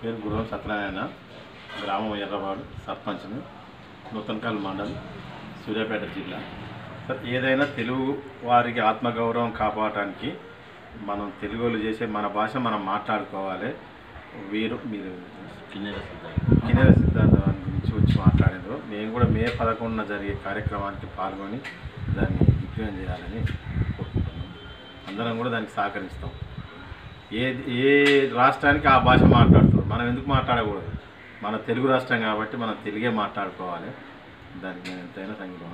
పేరు గుర్రం సత్యనారాయణ గ్రామం ఎర్రవాడు సర్పంచ్ని నూతనకల్ మండలం సూర్యాపేట జిల్లా. సార్ ఏదైనా తెలుగు వారికి ఆత్మగౌరవం కాపాడటానికి మనం తెలుగు వాళ్ళు చేసే మన భాష మనం మాట్లాడుకోవాలి. వీరు మీరు కిన్నెర సిద్ధాంతం గురించి వచ్చి మాట్లాడారు మేము కూడా మే పదకొండున జరిగే కార్యక్రమానికి పాల్గొని దాన్ని విజయం చేయాలని కోరుకుంటున్నాం. అందరం కూడా దానికి సహకరిస్తాం. ఏ ఏ రాష్ట్రానికి ఆ భాష మాట్లాడుతున్నారు? మనం ఎందుకు మాట్లాడకూడదు? మన తెలుగు రాష్ట్రం కాబట్టి మనం తెలుగే మాట్లాడుకోవాలి. దానికి నేను ఎంతైనా సంగీతం